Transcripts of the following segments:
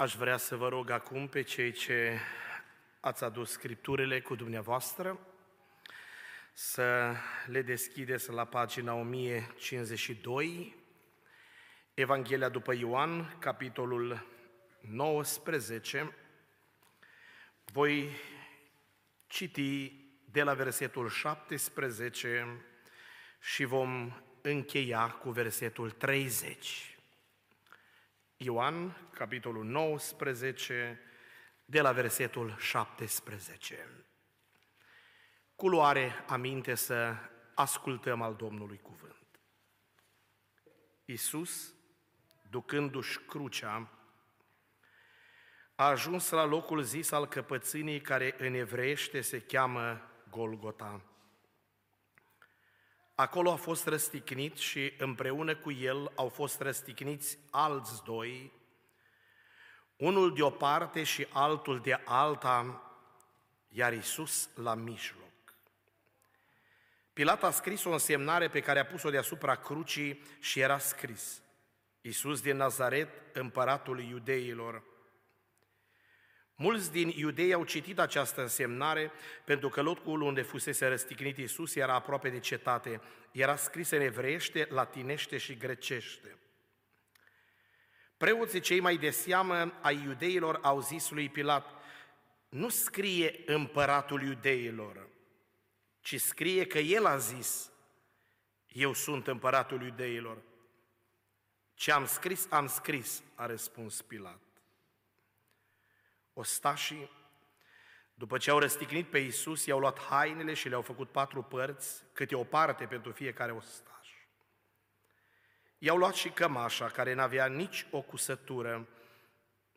Aș vrea să vă rog acum pe cei ce ați adus scripturile cu dumneavoastră să le deschideți la pagina 1052, Evanghelia după Ioan, capitolul 19. Voi citi de la versetul 17 și vom încheia cu versetul 30. Ioan, capitolul 19, de la versetul 17. Cu luare aminte să ascultăm al Domnului cuvânt. Iisus, ducându-și crucea, a ajuns la locul zis al căpățânii care în evreiește se cheamă Golgota. Acolo a fost răstignit și împreună cu el au fost răstigniți alți doi, unul de o parte și altul de alta, iar Isus la mijloc. Pilat a scris o însemnare pe care a pus-o deasupra crucii și era scris Iisus din Nazaret, împăratul iudeilor. Mulți din iudei au citit această însemnare pentru că locul unde fusese răstignit Iisus era aproape de cetate. Era scris în evreiește, latinește și grecește. Preoții cei mai de seamă ai iudeilor au zis lui Pilat, nu scrie împăratul iudeilor, ci scrie că el a zis, eu sunt împăratul iudeilor. Ce am scris, am scris, a răspuns Pilat. Ostașii, după ce au răstignit pe Iisus, i-au luat hainele și le-au făcut patru părți, câte o parte pentru fiecare ostaș. I-au luat și cămașa, care n-avea nici o cusătură,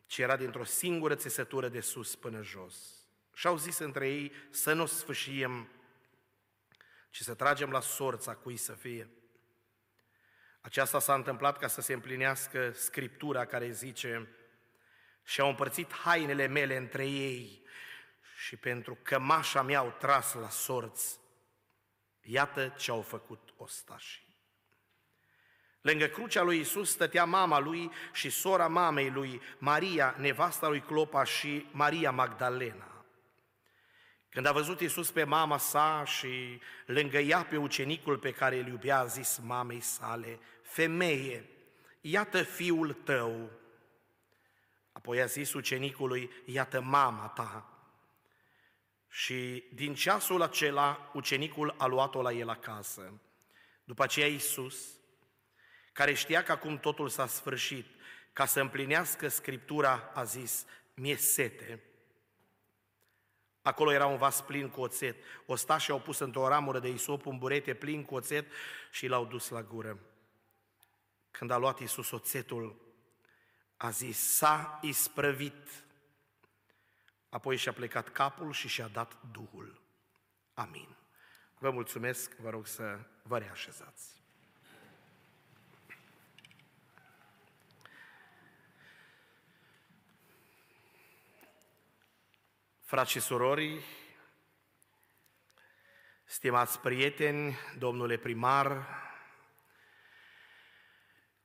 ci era dintr-o singură țesătură de sus până jos. Și au zis între ei să nu sfâșiem, ci să tragem la sorța cui să fie. Aceasta s-a întâmplat ca să se împlinească Scriptura care zice, și au împărțit hainele mele între ei și pentru cămașa mea au tras la sorți. Iată ce au făcut ostașii. Lângă crucea lui Isus stătea mama lui și sora mamei lui, Maria, nevasta lui Clopa și Maria Magdalena. Când a văzut Isus pe mama sa și lângă ea pe ucenicul pe care îl iubea, a zis mamei sale, Femeie, iată fiul tău. Apoi a zis ucenicului, iată mama ta. Și din ceasul acela, ucenicul a luat-o la el acasă. După aceea Iisus, care știa că acum totul s-a sfârșit, ca să împlinească Scriptura, a zis, mie sete. Acolo era un vas plin cu oțet. Ostașii au pus într-o ramură de isop un burete plin cu oțet și l-au dus la gură. Când a luat Iisus oțetul, a zis, s-a isprăvit. Apoi și-a plecat capul și și-a dat Duhul. Amin. Vă mulțumesc, vă rog să vă reașezați. Frați și surori, stimați prieteni, domnule primar,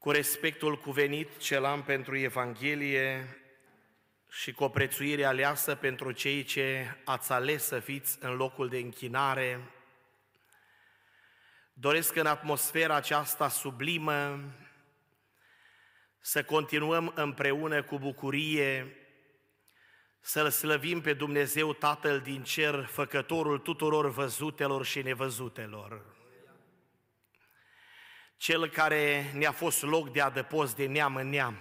cu respectul cuvenit ce l-am pentru Evanghelie și cu o prețuire aleasă pentru cei ce ați ales să fiți în locul de închinare, doresc în atmosfera aceasta sublimă să continuăm împreună cu bucurie să-L slăvim pe Dumnezeu Tatăl din cer, făcătorul tuturor văzutelor și nevăzutelor. Cel care ne-a fost loc de adăpost de neam în neam.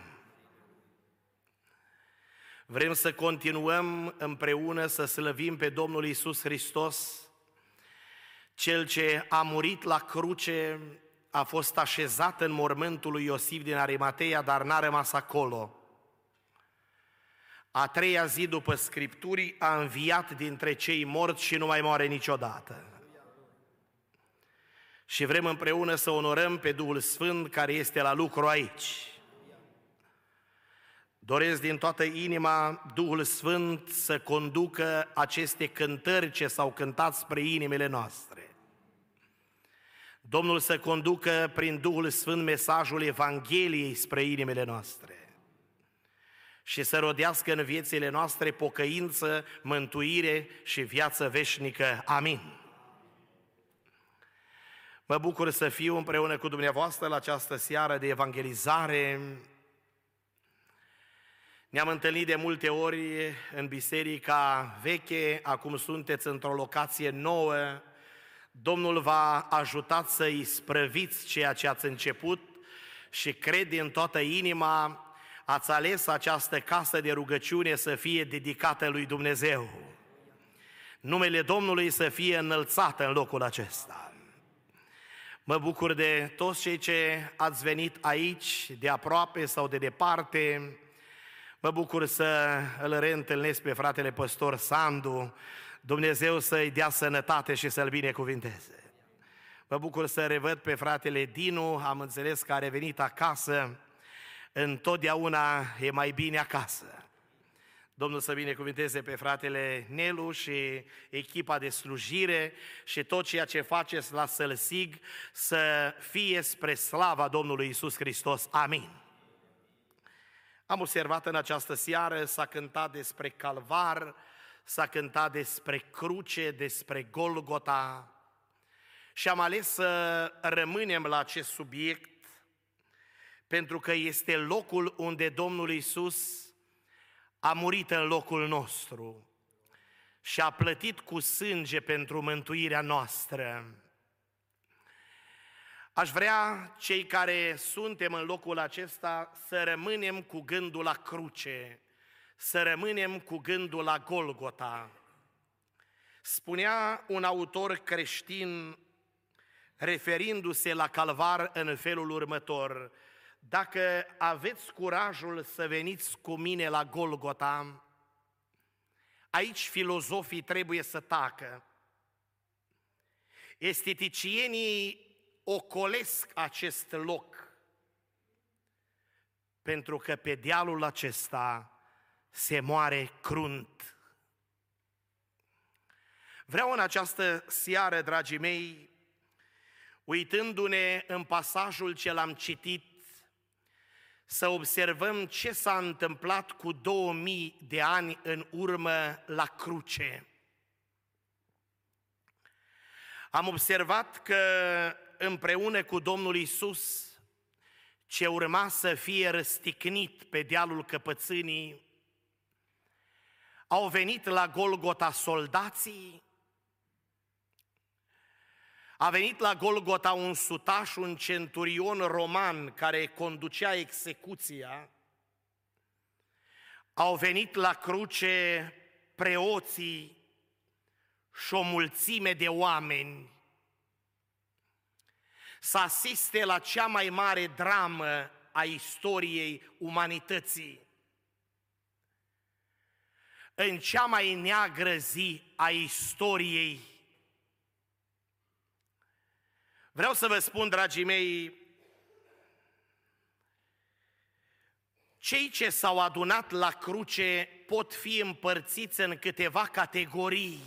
Vrem să continuăm împreună să slăvim pe Domnul Isus Hristos, Cel ce a murit la cruce, a fost așezat în mormântul lui Iosif din Arimateia, dar n-a rămas acolo – a treia zi după Scripturii a înviat dintre cei morți și nu mai moare niciodată. Și vrem împreună să onorăm pe Duhul Sfânt care este la lucru aici. Doresc din toată inima Duhul Sfânt să conducă aceste cântări ce s-au cântat spre inimile noastre. Domnul să conducă prin Duhul Sfânt mesajul Evangheliei spre inimile noastre și să rodească în viețile noastre pocăință, mântuire și viață veșnică. Amin. Mă bucur să fiu împreună cu dumneavoastră la această seară de evangelizare. Ne-am întâlnit de multe ori în biserica veche, acum sunteți într-o locație nouă. Domnul v-a ajutat să-i sprăviți ceea ce ați început și cred din toată inima ați ales această casă de rugăciune să fie dedicată lui Dumnezeu. Numele Domnului să fie înălțat în locul acesta. Mă bucur de toți cei ce ați venit aici, de aproape sau de departe. Mă bucur să îl reîntâlnesc pe fratele păstor Sandu, Dumnezeu să-i dea sănătate și să-l binecuvinteze. Mă bucur să revăd pe fratele Dinu, am înțeles că a revenit acasă întotdeauna e mai bine acasă. Domnul să binecuvinteze pe fratele Nelu și echipa de slujire și tot ceea ce faceți la Sălsig să fie spre slava Domnului Isus Hristos. Amin. Am observat în această seară, s-a cântat despre calvar, s-a cântat despre cruce, despre Golgota și am ales să rămânem la acest subiect pentru că este locul unde Domnul Isus a murit în locul nostru și a plătit cu sânge pentru mântuirea noastră. Aș vrea, cei care suntem în locul acesta, să rămânem cu gândul la cruce, să rămânem cu gândul la Golgota. Spunea un autor creștin, referindu-se la calvar în felul următor, dacă aveți curajul să veniți cu mine la Golgota, aici filozofii trebuie să tacă. Esteticienii ocolesc acest loc, pentru că pe dealul acesta se moare crunt. Vreau în această seară, dragii mei, uitându-ne în pasajul ce l-am citit să observăm ce s-a întâmplat cu 2000 de ani în urmă la cruce. Am observat că împreună cu Domnul Isus, ce urma să fie răsticnit pe dealul căpățânii, au venit la Golgota soldații, a venit la Golgota un sutaș, un centurion roman care conducea execuția. Au venit la cruce preoții și o mulțime de oameni să asiste la cea mai mare dramă a istoriei umanității. În cea mai neagră zi a istoriei Vreau să vă spun, dragii mei, cei ce s-au adunat la cruce pot fi împărțiți în câteva categorii.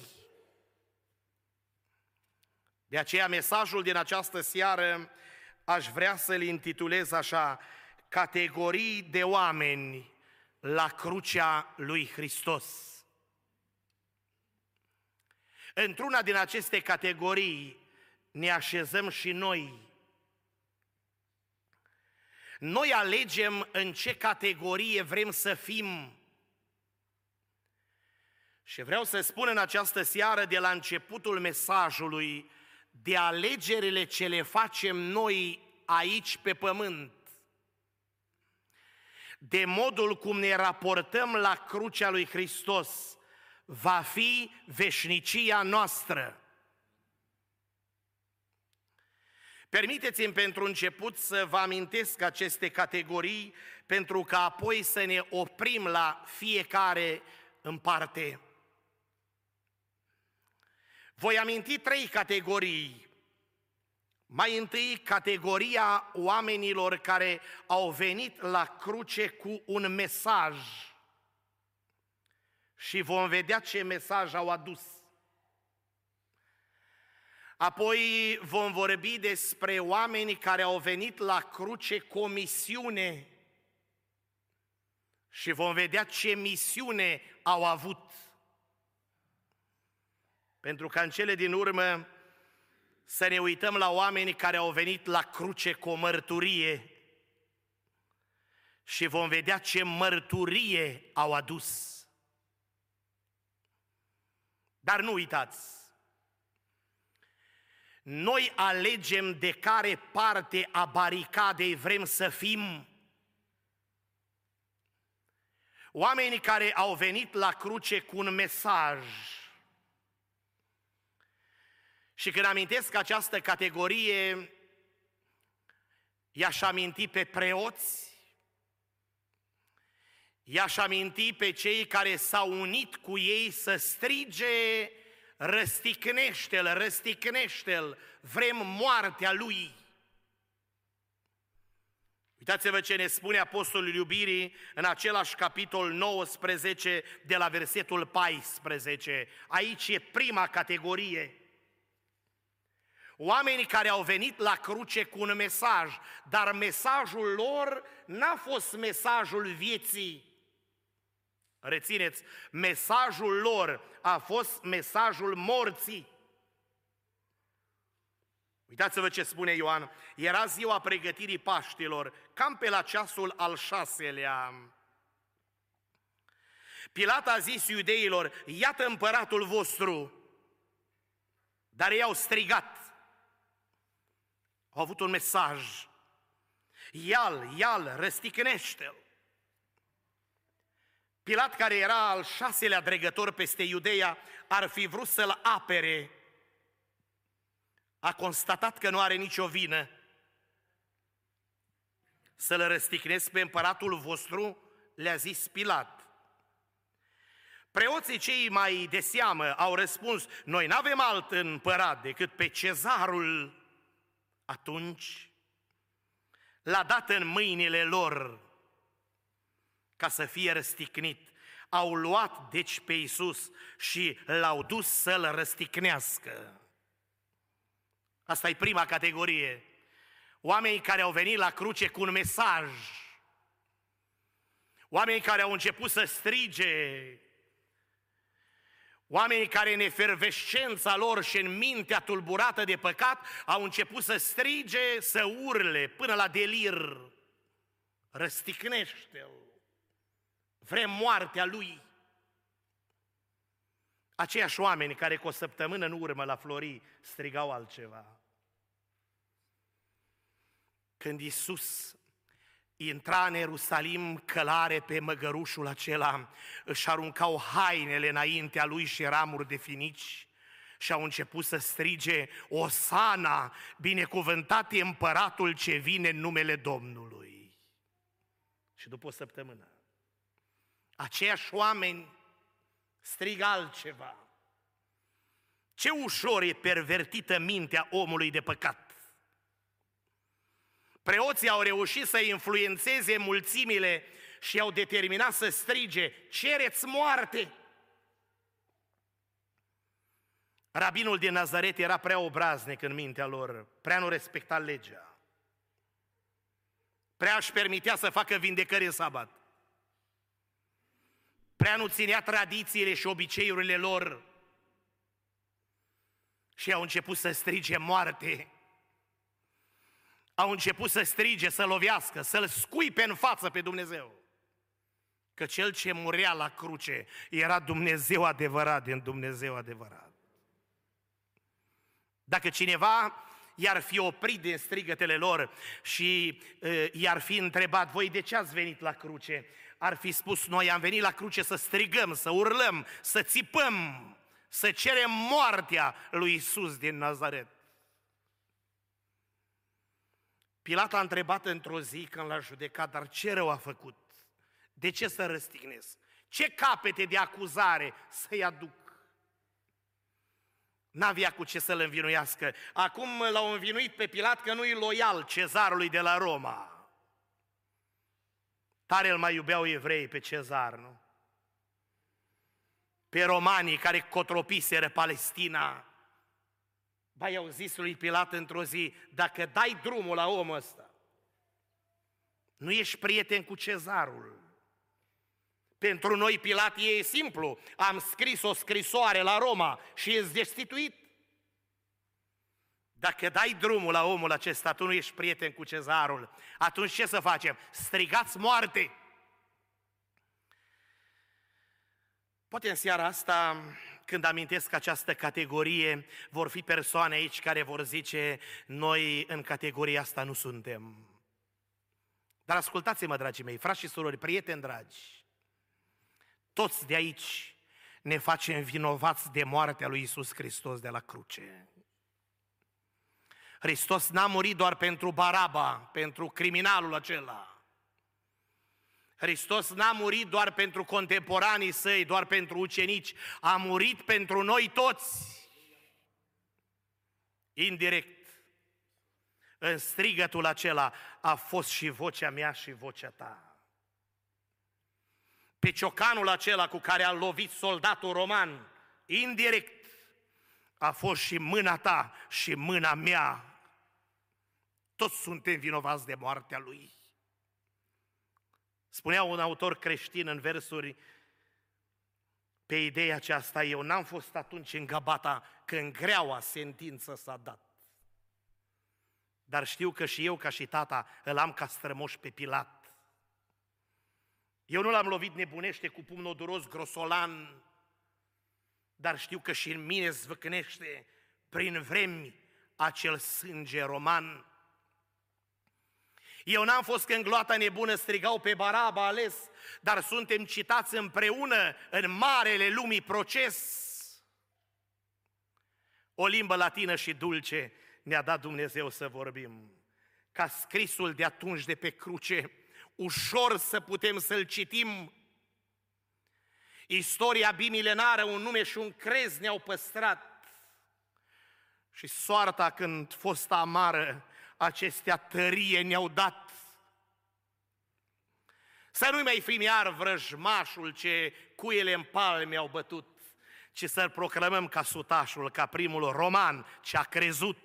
De aceea mesajul din această seară aș vrea să-l intitulez așa, categorii de oameni la crucea lui Hristos. Într-una din aceste categorii ne așezăm și noi. Noi alegem în ce categorie vrem să fim. Și vreau să spun în această seară, de la începutul mesajului, de alegerile ce le facem noi aici pe pământ, de modul cum ne raportăm la crucea lui Hristos, va fi veșnicia noastră. Permiteți-mi pentru început să vă amintesc aceste categorii pentru ca apoi să ne oprim la fiecare în parte. Voi aminti trei categorii. Mai întâi, categoria oamenilor care au venit la cruce cu un mesaj. Și vom vedea ce mesaj au adus. Apoi vom vorbi despre oamenii care au venit la cruce cu o misiune. și vom vedea ce misiune au avut. Pentru că în cele din urmă să ne uităm la oamenii care au venit la cruce cu o mărturie și vom vedea ce mărturie au adus. Dar nu uitați, noi alegem de care parte a baricadei vrem să fim. Oamenii care au venit la cruce cu un mesaj. Și când amintesc această categorie, i-aș aminti pe preoți, i-aș aminti pe cei care s-au unit cu ei să strige răsticnește-l, răsticnește-l, vrem moartea lui. Uitați-vă ce ne spune Apostolul Iubirii în același capitol 19 de la versetul 14. Aici e prima categorie. Oamenii care au venit la cruce cu un mesaj, dar mesajul lor n-a fost mesajul vieții, Rețineți, mesajul lor a fost mesajul morții. Uitați-vă ce spune Ioan. Era ziua pregătirii Paștilor, cam pe la ceasul al șaselea. Pilat a zis iudeilor, iată împăratul vostru. Dar ei au strigat. Au avut un mesaj. Ial, ial, răsticnește-l. Pilat, care era al șaselea dregător peste Iudeia, ar fi vrut să-l apere. A constatat că nu are nicio vină. Să-l răsticnesc pe împăratul vostru, le-a zis Pilat. Preoții cei mai de seamă au răspuns, noi nu avem alt împărat decât pe cezarul. Atunci l-a dat în mâinile lor ca să fie răsticnit. Au luat deci pe Iisus și l-au dus să-l răsticnească. Asta e prima categorie. Oamenii care au venit la cruce cu un mesaj. Oamenii care au început să strige. Oamenii care în efervescența lor și în mintea tulburată de păcat au început să strige, să urle până la delir. Răsticnește-l. Vrem moartea lui. Aceiași oameni care cu o săptămână în urmă la Flori strigau altceva. Când Iisus intra în Ierusalim călare pe măgărușul acela, își aruncau hainele înaintea lui și ramuri de finici și au început să strige, Osana, binecuvântat e împăratul ce vine în numele Domnului. Și după o săptămână, aceiași oameni strigă altceva. Ce ușor e pervertită mintea omului de păcat. Preoții au reușit să influențeze mulțimile și au determinat să strige, cereți moarte! Rabinul din Nazaret era prea obraznic în mintea lor, prea nu respecta legea. Prea își permitea să facă vindecări în sabat prea nu ținea tradițiile și obiceiurile lor și au început să strige moarte. Au început să strige, să lovească, să-L scuipe în față pe Dumnezeu. Că Cel ce murea la cruce era Dumnezeu adevărat din Dumnezeu adevărat. Dacă cineva i-ar fi oprit din strigătele lor și uh, i-ar fi întrebat, voi de ce ați venit la cruce? Ar fi spus, noi am venit la cruce să strigăm, să urlăm, să țipăm, să cerem moartea lui Isus din Nazaret. Pilat a întrebat într-o zi când l-a judecat, dar ce rău a făcut? De ce să răstignesc? Ce capete de acuzare să-i aduc? N-avea cu ce să-l învinuiască. Acum l-au învinuit pe Pilat că nu-i loial cezarului de la Roma. Tare îl mai iubeau evrei pe cezar, nu? Pe romanii care cotropiseră Palestina. Ba, i-au zis lui Pilat într-o zi, dacă dai drumul la omul ăsta, nu ești prieten cu cezarul. Pentru noi Pilat e simplu. Am scris o scrisoare la Roma și ești destituit. Dacă dai drumul la omul acesta, tu nu ești prieten cu cezarul, atunci ce să facem? Strigați moarte! Poate în seara asta, când amintesc această categorie, vor fi persoane aici care vor zice, noi în categoria asta nu suntem. Dar ascultați-mă, dragii mei, frați și surori, prieteni dragi, toți de aici ne facem vinovați de moartea lui Isus Hristos de la cruce. Hristos n-a murit doar pentru Baraba, pentru criminalul acela. Hristos n-a murit doar pentru contemporanii săi, doar pentru ucenici, a murit pentru noi toți. Indirect, în strigătul acela a fost și vocea mea și vocea ta. Pe ciocanul acela cu care a lovit soldatul roman, indirect, a fost și mâna ta și mâna mea. Toți suntem vinovați de moartea lui. Spunea un autor creștin în versuri pe ideea aceasta, eu n-am fost atunci în Gabata când greaua sentință s-a dat. Dar știu că și eu, ca și tata, îl am ca strămoș pe Pilat. Eu nu l-am lovit nebunește cu pumnul duros grosolan, dar știu că și în mine zvâcnește prin vremi acel sânge roman. Eu n-am fost când gloata nebună strigau pe Baraba ales, dar suntem citați împreună în marele lumii proces. O limbă latină și dulce ne-a dat Dumnezeu să vorbim. Ca scrisul de atunci de pe cruce, ușor să putem să-l citim. Istoria bimilenară, un nume și un crez ne-au păstrat. Și soarta când fost amară, acestea tărie ne-au dat. Să nu-i mai fim iar vrăjmașul ce cuiele în palme au bătut, ci să-l proclamăm ca sutașul, ca primul roman ce a crezut.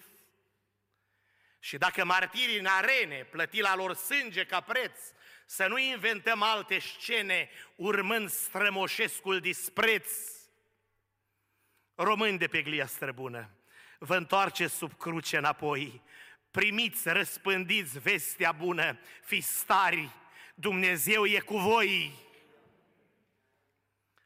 Și dacă martirii în arene plăti la lor sânge ca preț, să nu inventăm alte scene urmând strămoșescul dispreț. Români de pe glia străbună, vă întoarceți sub cruce înapoi, primiți, răspândiți vestea bună, fiți stari, Dumnezeu e cu voi.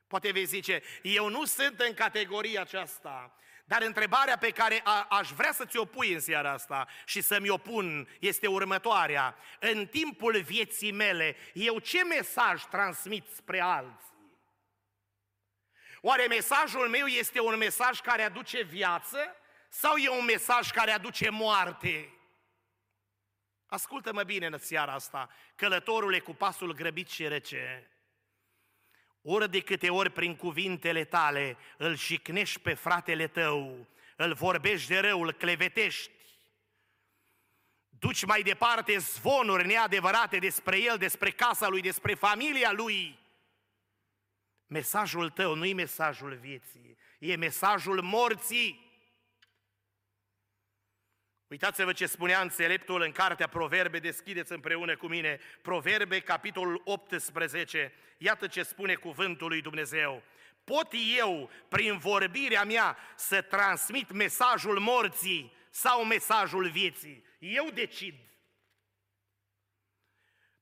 Poate veți zice, eu nu sunt în categoria aceasta, dar întrebarea pe care a, aș vrea să ți-o pui în seara asta și să-mi o pun este următoarea. În timpul vieții mele, eu ce mesaj transmit spre alții? Oare mesajul meu este un mesaj care aduce viață sau e un mesaj care aduce moarte? Ascultă-mă bine în seara asta, călătorule cu pasul grăbit și rece. Ori de câte ori prin cuvintele tale îl șicnești pe fratele tău, îl vorbești de rău, îl clevetești, duci mai departe zvonuri neadevărate despre el, despre casa lui, despre familia lui, mesajul tău nu e mesajul vieții, e mesajul morții. Uitați-vă ce spunea înțeleptul în cartea Proverbe, deschideți împreună cu mine Proverbe, capitolul 18, iată ce spune cuvântul lui Dumnezeu. Pot eu, prin vorbirea mea, să transmit mesajul morții sau mesajul vieții? Eu decid.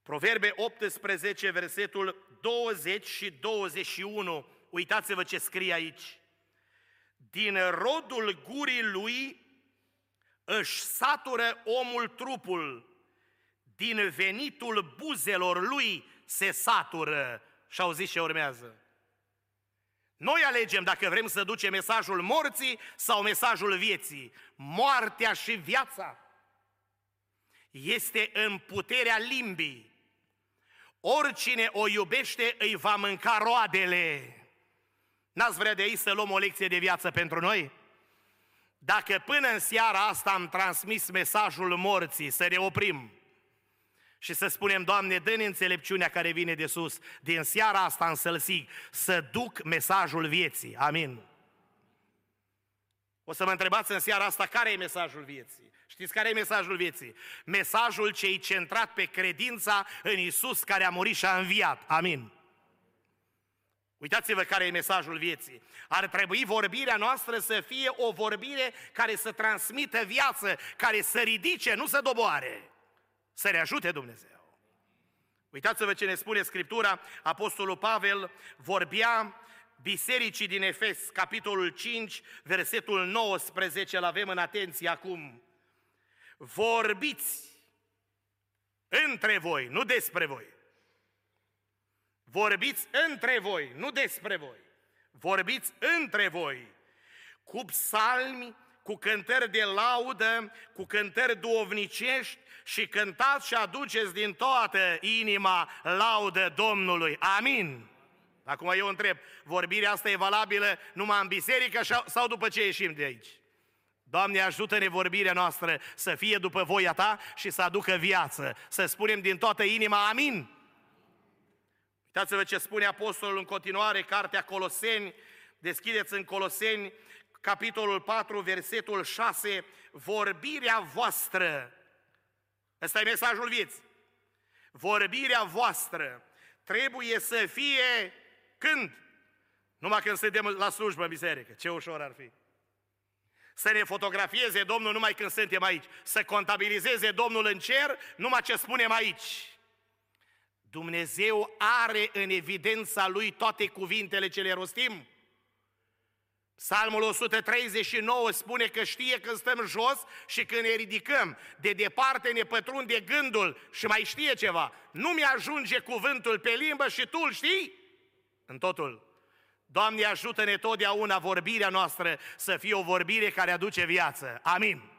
Proverbe 18, versetul 20 și 21, uitați-vă ce scrie aici. Din rodul gurii lui își satură omul trupul, din venitul buzelor lui se satură. Și auziți ce urmează. Noi alegem dacă vrem să ducem mesajul morții sau mesajul vieții. Moartea și viața este în puterea limbii. Oricine o iubește îi va mânca roadele. N-ați vrea de aici să luăm o lecție de viață pentru noi? Dacă până în seara asta am transmis mesajul morții, să ne oprim și să spunem, Doamne, dă-ne înțelepciunea care vine de sus, din seara asta în sălsig, să duc mesajul vieții. Amin. O să mă întrebați în seara asta care e mesajul vieții. Știți care e mesajul vieții? Mesajul ce e centrat pe credința în Isus care a murit și a înviat. Amin. Uitați-vă care e mesajul vieții. Ar trebui vorbirea noastră să fie o vorbire care să transmită viață, care să ridice, nu să doboare. Să ne ajute Dumnezeu. Uitați-vă ce ne spune Scriptura. Apostolul Pavel vorbea bisericii din Efes, capitolul 5, versetul 19, îl avem în atenție acum. Vorbiți între voi, nu despre voi. Vorbiți între voi, nu despre voi. Vorbiți între voi cu psalmi, cu cântări de laudă, cu cântări duovnicești și cântați și aduceți din toată inima laudă Domnului. Amin. Acum eu întreb, vorbirea asta e valabilă numai în biserică sau după ce ieșim de aici? Doamne, ajută-ne vorbirea noastră să fie după voia Ta și să aducă viață. Să spunem din toată inima, amin. Uitați-vă ce spune Apostolul în continuare, cartea Coloseni, deschideți în Coloseni, capitolul 4, versetul 6, vorbirea voastră. Ăsta e mesajul vieții. Vorbirea voastră trebuie să fie când? Numai când suntem la slujbă în biserică. Ce ușor ar fi. Să ne fotografieze Domnul numai când suntem aici. Să contabilizeze Domnul în cer numai ce spunem aici. Dumnezeu are în evidența Lui toate cuvintele ce le rostim. Psalmul 139 spune că știe când stăm jos și când ne ridicăm. De departe ne pătrunde gândul și mai știe ceva. Nu mi-ajunge cuvântul pe limbă și tu îl știi? În totul. Doamne, ajută-ne totdeauna vorbirea noastră să fie o vorbire care aduce viață. Amin.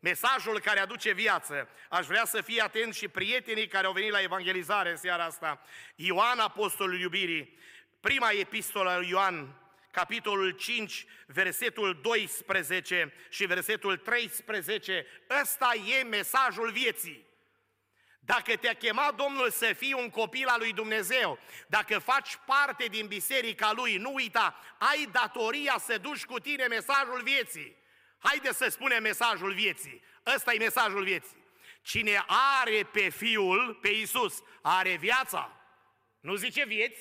Mesajul care aduce viață. Aș vrea să fie atent și prietenii care au venit la evangelizare în seara asta. Ioan, apostolul iubirii, prima epistolă lui Ioan, capitolul 5, versetul 12 și versetul 13, ăsta e mesajul vieții. Dacă te-a chemat Domnul să fii un copil al lui Dumnezeu, dacă faci parte din biserica lui, nu uita, ai datoria să duci cu tine mesajul vieții. Haide să spunem mesajul vieții. Ăsta e mesajul vieții. Cine are pe Fiul, pe Iisus, are viața. Nu zice vieți?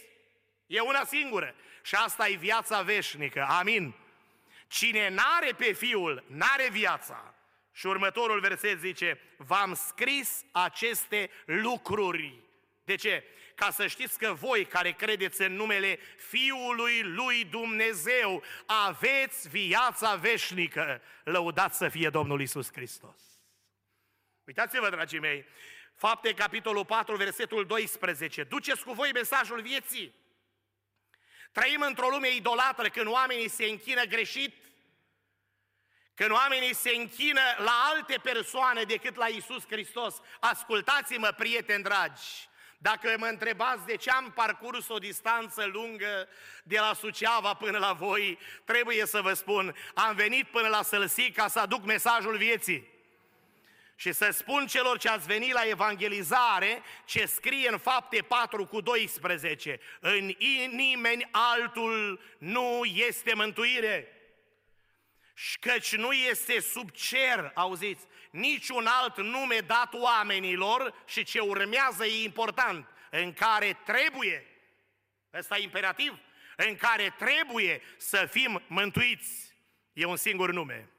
E una singură. Și asta e viața veșnică. Amin. Cine n-are pe Fiul, n-are viața. Și următorul verset zice, v-am scris aceste lucruri. De ce? Ca să știți că voi care credeți în numele Fiului lui Dumnezeu aveți viața veșnică. Lăudați să fie Domnul Isus Hristos. Uitați-vă, dragii mei, Fapte, capitolul 4, versetul 12. Duceți cu voi mesajul vieții. Trăim într-o lume idolatră când oamenii se închină greșit, când oamenii se închină la alte persoane decât la Isus Hristos. Ascultați-mă, prieteni dragi, dacă mă întrebați de ce am parcurs o distanță lungă de la Suceava până la voi, trebuie să vă spun, am venit până la Sălsic ca să aduc mesajul vieții. Și să spun celor ce ați venit la evangelizare ce scrie în fapte 4 cu 12. În nimeni altul nu este mântuire. Și căci nu este sub cer, auziți, niciun alt nume dat oamenilor și ce urmează e important, în care trebuie, ăsta e imperativ, în care trebuie să fim mântuiți. E un singur nume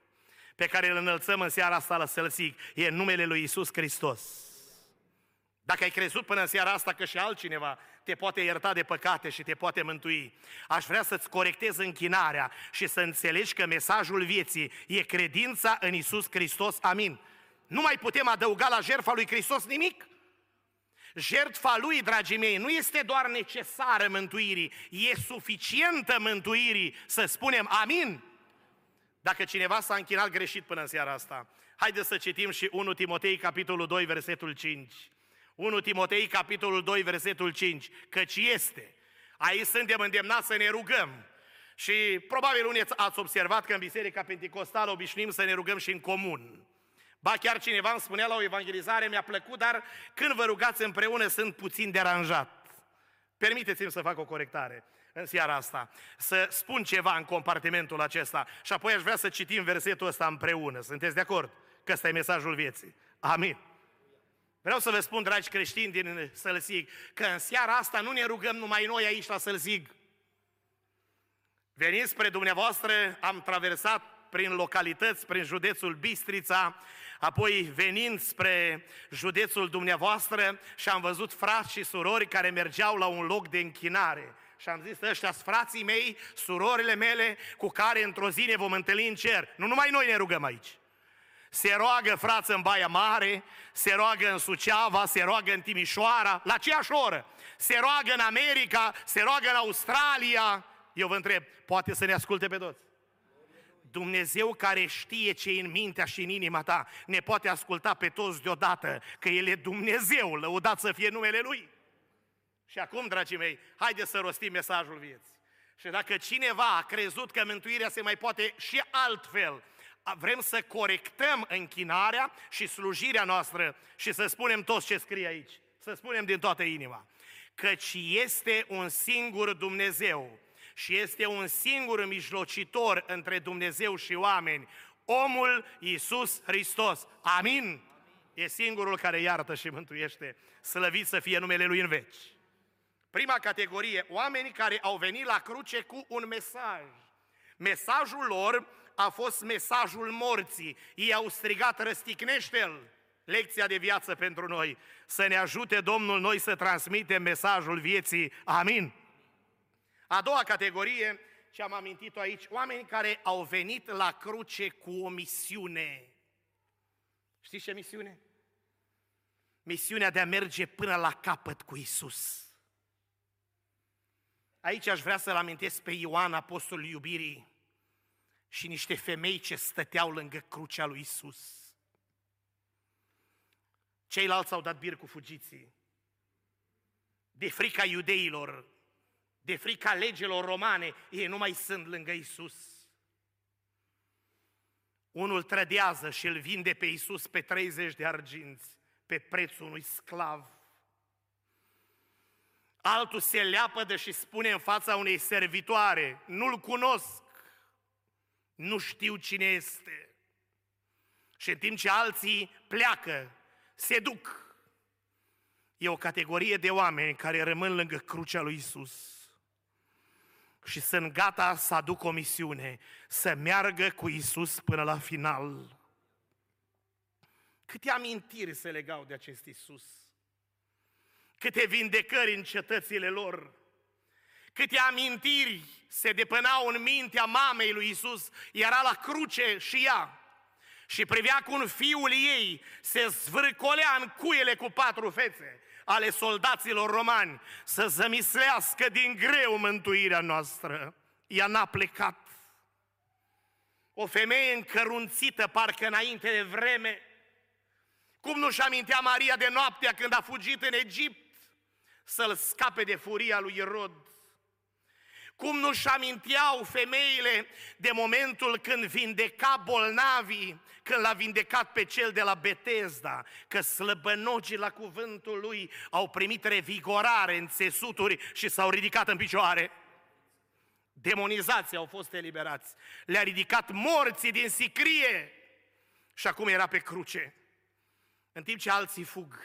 pe care îl înălțăm în seara asta la Sălțic, e numele lui Isus Hristos. Dacă ai crezut până în seara asta că și altcineva te poate ierta de păcate și te poate mântui, aș vrea să-ți corectez închinarea și să înțelegi că mesajul vieții e credința în Isus Hristos. Amin. Nu mai putem adăuga la jertfa lui Hristos nimic. Jertfa lui, dragii mei, nu este doar necesară mântuirii, e suficientă mântuirii să spunem amin. Dacă cineva s-a închinat greșit până în seara asta, haideți să citim și 1 Timotei, capitolul 2, versetul 5. 1 Timotei, capitolul 2, versetul 5. Căci este. Aici suntem îndemnați să ne rugăm. Și probabil unii ați observat că în Biserica Pentecostală obișnuim să ne rugăm și în comun. Ba chiar cineva îmi spunea la o evangelizare, mi-a plăcut, dar când vă rugați împreună sunt puțin deranjat. Permiteți-mi să fac o corectare în seara asta, să spun ceva în compartimentul acesta și apoi aș vrea să citim versetul ăsta împreună. Sunteți de acord? Că ăsta e mesajul vieții. Amin. Vreau să vă spun, dragi creștini din Sălzig, că în seara asta nu ne rugăm numai noi aici la Sălzig. Venind spre dumneavoastră, am traversat prin localități, prin județul Bistrița, apoi venind spre județul dumneavoastră și am văzut frați și surori care mergeau la un loc de închinare. Și am zis, ăștia frații mei, surorile mele, cu care într-o zi ne vom întâlni în cer. Nu numai noi ne rugăm aici. Se roagă frață în Baia Mare, se roagă în Suceava, se roagă în Timișoara, la aceeași oră. Se roagă în America, se roagă în Australia. Eu vă întreb, poate să ne asculte pe toți? Dumnezeu care știe ce e în mintea și în inima ta, ne poate asculta pe toți deodată, că El e Dumnezeu, lăudat să fie numele Lui. Și acum, dragii mei, haideți să rostim mesajul vieții. Și dacă cineva a crezut că mântuirea se mai poate și altfel, vrem să corectăm închinarea și slujirea noastră și să spunem toți ce scrie aici. Să spunem din toată inima. Căci este un singur Dumnezeu și este un singur mijlocitor între Dumnezeu și oameni, omul Iisus Hristos. Amin? E singurul care iartă și mântuiește. Slăvit să fie numele Lui în veci. Prima categorie, oamenii care au venit la cruce cu un mesaj. Mesajul lor a fost mesajul morții. Ei au strigat, răsticnește-l! Lecția de viață pentru noi. Să ne ajute Domnul noi să transmitem mesajul vieții. Amin. A doua categorie, ce am amintit-o aici, oameni care au venit la cruce cu o misiune. Știți ce misiune? Misiunea de a merge până la capăt cu Isus. Aici aș vrea să-l amintesc pe Ioan, apostolul iubirii, și niște femei ce stăteau lângă crucea lui Isus. Ceilalți au dat bir cu fugiții. De frica iudeilor, de frica legilor romane, ei nu mai sunt lângă Isus. Unul trădează și îl vinde pe Isus pe 30 de arginți, pe prețul unui sclav. Altul se leapădă și spune în fața unei servitoare, nu-l cunosc, nu știu cine este. Și în timp ce alții pleacă, se duc. E o categorie de oameni care rămân lângă crucea lui Isus și sunt gata să aduc o misiune, să meargă cu Isus până la final. Câte amintiri se legau de acest Isus? Câte vindecări în cetățile lor? Câte amintiri se depănau în mintea mamei lui Isus, era la cruce și ea. Și privea cum fiul ei se zvârcolea în cuiele cu patru fețe ale soldaților romani să zămislească din greu mântuirea noastră. Ea n-a plecat. O femeie încărunțită, parcă înainte de vreme. Cum nu-și amintea Maria de noaptea când a fugit în Egipt să-l scape de furia lui Irod? Cum nu-și aminteau femeile de momentul când vindeca bolnavii, când l-a vindecat pe cel de la Betesda, că slăbănogii la cuvântul lui au primit revigorare în țesuturi și s-au ridicat în picioare. Demonizații au fost eliberați. Le-a ridicat morții din sicrie și acum era pe cruce. În timp ce alții fug,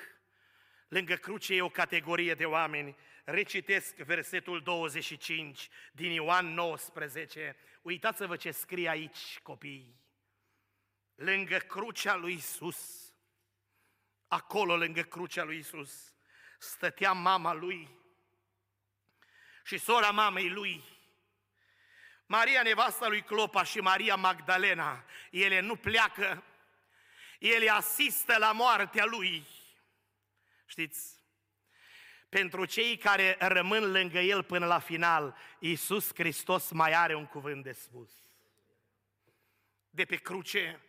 lângă cruce e o categorie de oameni recitesc versetul 25 din Ioan 19. Uitați-vă ce scrie aici, copii. Lângă crucea lui Isus, acolo lângă crucea lui Isus, stătea mama lui și sora mamei lui, Maria nevasta lui Clopa și Maria Magdalena, ele nu pleacă, ele asistă la moartea lui. Știți, pentru cei care rămân lângă El până la final, Iisus Hristos mai are un cuvânt de spus. De pe cruce,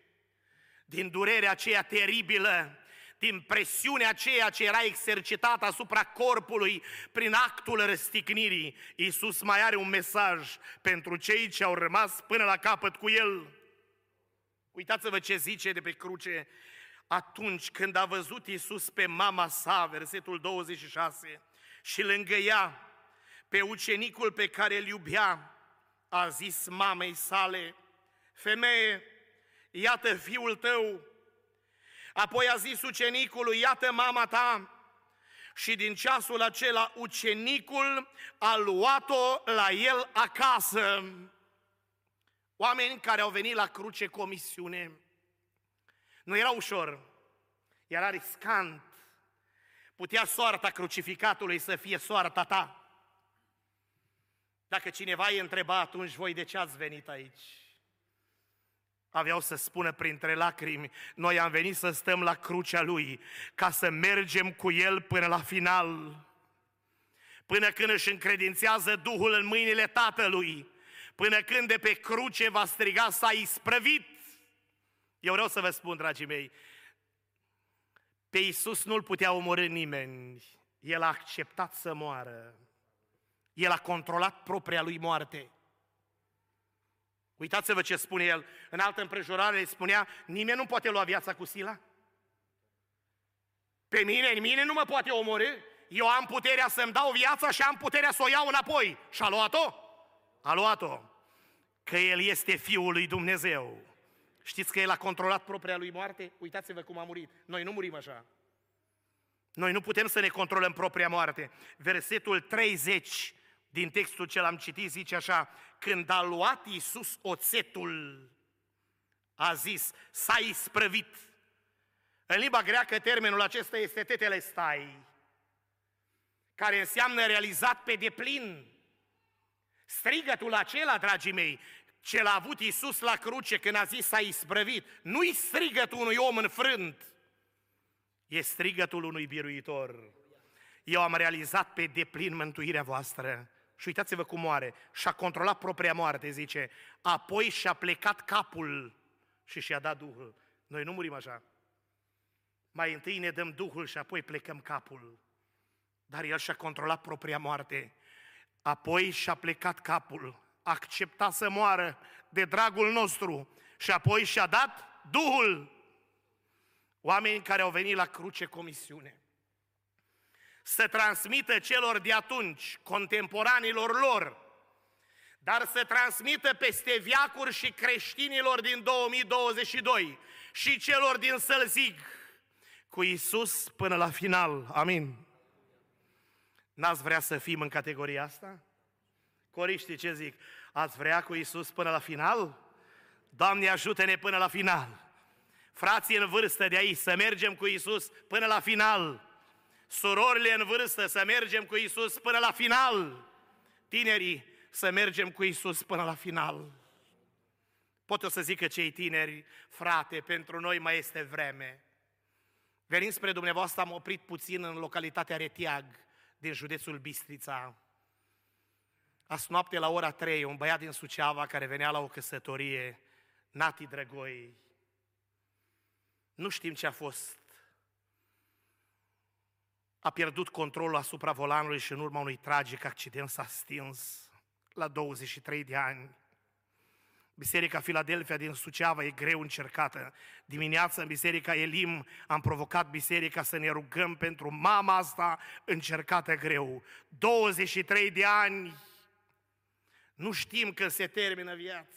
din durerea aceea teribilă, din presiunea aceea ce era exercitată asupra corpului prin actul răstignirii, Iisus mai are un mesaj pentru cei ce au rămas până la capăt cu El. Uitați-vă ce zice de pe cruce atunci când a văzut Iisus pe mama sa, versetul 26, și lângă ea, pe ucenicul pe care îl iubea, a zis mamei sale, femeie, iată fiul tău. Apoi a zis ucenicului, iată mama ta. Și din ceasul acela ucenicul a luat-o la el acasă. Oameni care au venit la cruce cu o misiune. Nu era ușor, era riscant. Putea soarta crucificatului să fie soarta ta. Dacă cineva îi întreba atunci, voi de ce ați venit aici? Aveau să spună printre lacrimi, noi am venit să stăm la crucea Lui, ca să mergem cu El până la final. Până când își încredințează Duhul în mâinile Tatălui, până când de pe cruce va striga s-a isprăvit. Eu vreau să vă spun, dragii mei, pe Iisus nu-L putea omorâ nimeni. El a acceptat să moară. El a controlat propria lui moarte. Uitați-vă ce spune el. În altă împrejurare îi spunea, nimeni nu poate lua viața cu sila. Pe mine, în mine nu mă poate omorâ. Eu am puterea să-mi dau viața și am puterea să o iau înapoi. Și a luat-o? A luat-o. Că El este Fiul lui Dumnezeu. Știți că El a controlat propria lui moarte? Uitați-vă cum a murit. Noi nu murim așa. Noi nu putem să ne controlăm propria moarte. Versetul 30 din textul ce l-am citit zice așa, când a luat Iisus oțetul, a zis, s-a isprăvit. În limba greacă termenul acesta este tetele stai, care înseamnă realizat pe deplin. Strigătul acela, dragii mei, ce l-a avut Iisus la cruce când a zis s-a isprăvit, nu-i strigătul unui om înfrânt, e strigătul unui biruitor. Eu am realizat pe deplin mântuirea voastră. Și uitați-vă cum moare. Și-a controlat propria moarte, zice. Apoi și-a plecat capul și și-a dat Duhul. Noi nu murim așa. Mai întâi ne dăm Duhul și apoi plecăm capul. Dar el și-a controlat propria moarte. Apoi și-a plecat capul. A acceptat să moară de dragul nostru. Și apoi și-a dat Duhul. Oameni care au venit la cruce comisiune să transmită celor de atunci, contemporanilor lor, dar să transmită peste viacuri și creștinilor din 2022 și celor din Sălzig, cu Isus până la final. Amin. N-ați vrea să fim în categoria asta? Coriștii ce zic? Ați vrea cu Isus până la final? Doamne ajută-ne până la final! Frații în vârstă de aici, să mergem cu Isus până la final! surorile în vârstă să mergem cu Isus până la final, tinerii să mergem cu Isus până la final. Pot eu să zic că cei tineri, frate, pentru noi mai este vreme. Venind spre dumneavoastră, am oprit puțin în localitatea Retiag, din județul Bistrița. Azi noapte la ora 3, un băiat din Suceava care venea la o căsătorie, Nati Drăgoi. Nu știm ce a fost a pierdut controlul asupra volanului și în urma unui tragic accident s-a stins la 23 de ani. Biserica Filadelfia din Suceava e greu încercată. Dimineața în Biserica Elim am provocat biserica să ne rugăm pentru mama asta încercată greu. 23 de ani, nu știm când se termină viața.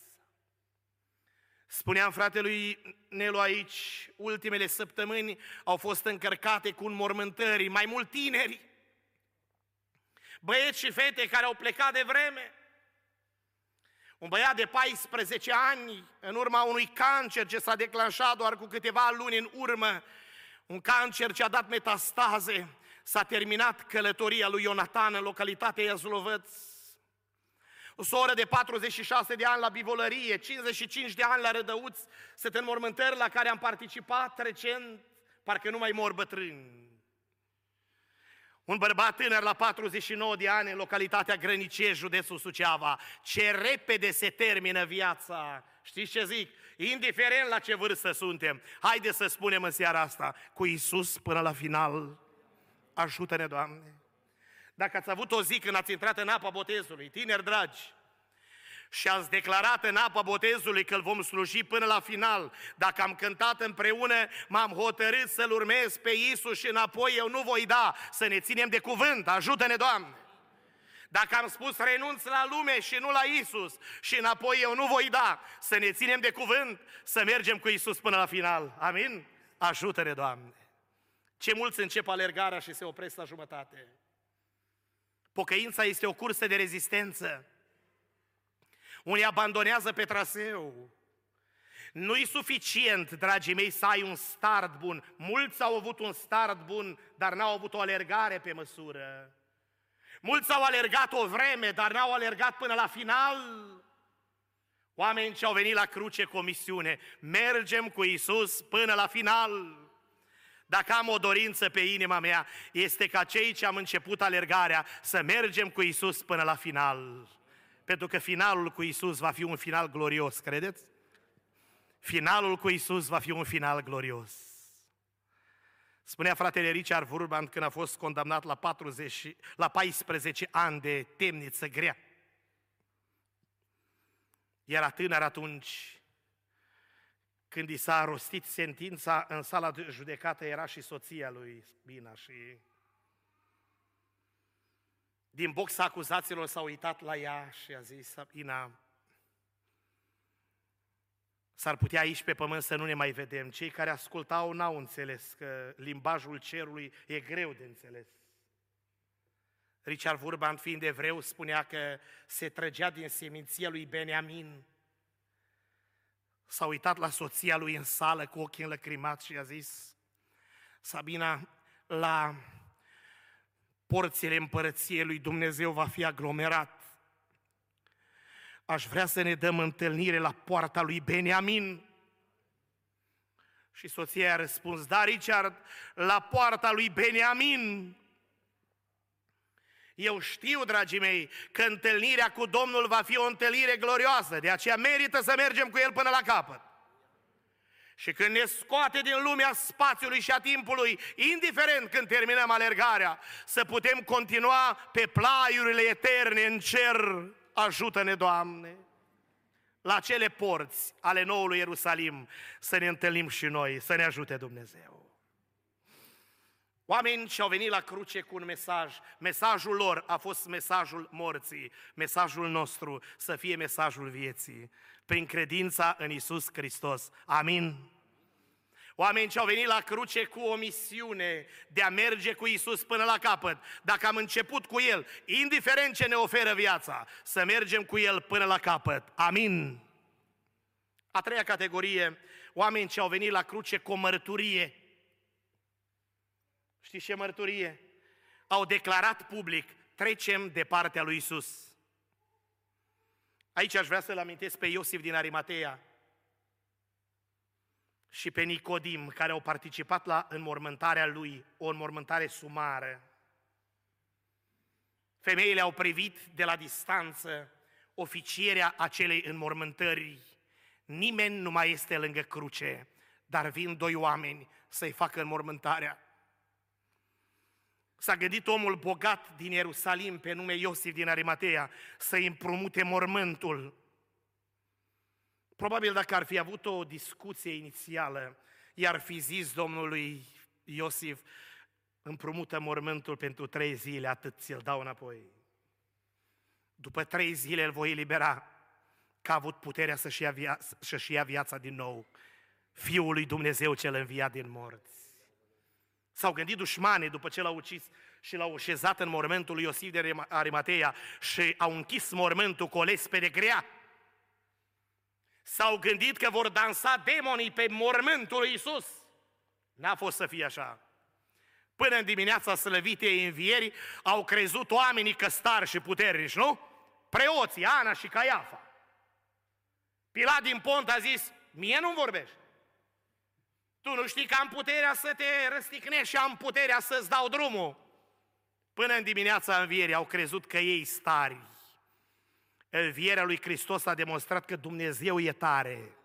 Spuneam fratelui Nelu aici, ultimele săptămâni au fost încărcate cu înmormântări, mai mult tineri, băieți și fete care au plecat de vreme. Un băiat de 14 ani, în urma unui cancer ce s-a declanșat doar cu câteva luni în urmă, un cancer ce a dat metastaze, s-a terminat călătoria lui Ionatan în localitatea Iazlovăț o soră de 46 de ani la bivolărie, 55 de ani la rădăuți, sunt înmormântări la care am participat recent, parcă nu mai mor bătrâni. Un bărbat tânăr la 49 de ani în localitatea Grănicie, județul Suceava. Ce repede se termină viața! Știți ce zic? Indiferent la ce vârstă suntem, haide să spunem în seara asta, cu Isus până la final. Ajută-ne, Doamne! Dacă ați avut o zi când ați intrat în apa botezului, tineri dragi, și ați declarat în apa botezului că îl vom sluji până la final. Dacă am cântat împreună, m-am hotărât să-L urmez pe Isus și înapoi eu nu voi da, să ne ținem de cuvânt. Ajută-ne, Doamne! Dacă am spus renunț la lume și nu la Isus și înapoi eu nu voi da, să ne ținem de cuvânt, să mergem cu Isus până la final. Amin? Ajută-ne, Doamne! Ce mulți încep alergarea și se opresc la jumătate. Pocăința este o cursă de rezistență. unii abandonează pe traseu. Nu-i suficient, dragii mei, să ai un start bun. Mulți au avut un start bun, dar n-au avut o alergare pe măsură. Mulți au alergat o vreme, dar n-au alergat până la final. Oameni ce au venit la cruce cu o misiune, mergem cu Isus până la final. Dacă am o dorință pe inima mea, este ca cei ce am început alergarea să mergem cu Isus până la final. Pentru că finalul cu Isus va fi un final glorios, credeți? Finalul cu Isus va fi un final glorios. Spunea fratele Richard Vurban când a fost condamnat la, 40, la 14 ani de temniță grea. Era tânăr atunci, când i s-a rostit sentința, în sala de judecată era și soția lui Bina și din boxa acuzațiilor s-a uitat la ea și a zis, Sabina, s-ar putea aici pe pământ să nu ne mai vedem. Cei care ascultau n-au înțeles că limbajul cerului e greu de înțeles. Richard Vurban, fiind evreu, spunea că se trăgea din seminția lui Beniamin. S-a uitat la soția lui în sală cu ochii înlăcrimați și a zis, Sabina, la porțile împărăției lui Dumnezeu va fi aglomerat. Aș vrea să ne dăm întâlnire la poarta lui Beniamin. Și soția a răspuns, da, Richard, la poarta lui Beniamin. Eu știu, dragii mei, că întâlnirea cu Domnul va fi o întâlnire glorioasă, de aceea merită să mergem cu El până la capăt. Și când ne scoate din lumea spațiului și a timpului, indiferent când terminăm alergarea, să putem continua pe plaiurile eterne în cer, ajută-ne, Doamne! La cele porți ale noului Ierusalim să ne întâlnim și noi, să ne ajute Dumnezeu. Oameni și au venit la cruce cu un mesaj. Mesajul lor a fost mesajul morții. Mesajul nostru să fie mesajul vieții. Prin credința în Isus Hristos. Amin. Oameni ce au venit la cruce cu o misiune de a merge cu Isus până la capăt. Dacă am început cu El, indiferent ce ne oferă viața, să mergem cu El până la capăt. Amin. A treia categorie, oameni ce au venit la cruce cu o mărturie Știți ce mărturie? Au declarat public, trecem de partea lui Isus. Aici aș vrea să-l amintesc pe Iosif din Arimatea și pe Nicodim, care au participat la înmormântarea lui, o înmormântare sumară. Femeile au privit de la distanță oficierea acelei înmormântări. Nimeni nu mai este lângă cruce, dar vin doi oameni să-i facă înmormântarea. S-a gândit omul bogat din Ierusalim pe nume Iosif din Arimatea să împrumute mormântul. Probabil dacă ar fi avut o discuție inițială, i-ar fi zis domnului Iosif, împrumută mormântul pentru trei zile, atât ți-l dau înapoi. După trei zile îl voi elibera, că a avut puterea să-și ia, via- să-și ia viața din nou. Fiul lui Dumnezeu cel înviat din morți. S-au gândit dușmanii după ce l-au ucis și l-au șezat în mormântul lui Iosif de Arimatea și au închis mormântul cu o lespede grea. S-au gândit că vor dansa demonii pe mormântul lui Isus. N-a fost să fie așa. Până în dimineața slăvitei învieri au crezut oamenii că stari și puternici, nu? Preoții, Ana și Caiafa. Pilat din pont a zis, mie nu vorbești. Tu nu știi că am puterea să te răsticnești și am puterea să-ți dau drumul. Până în dimineața învierii au crezut că ei stari. Învierea lui Hristos a demonstrat că Dumnezeu e tare.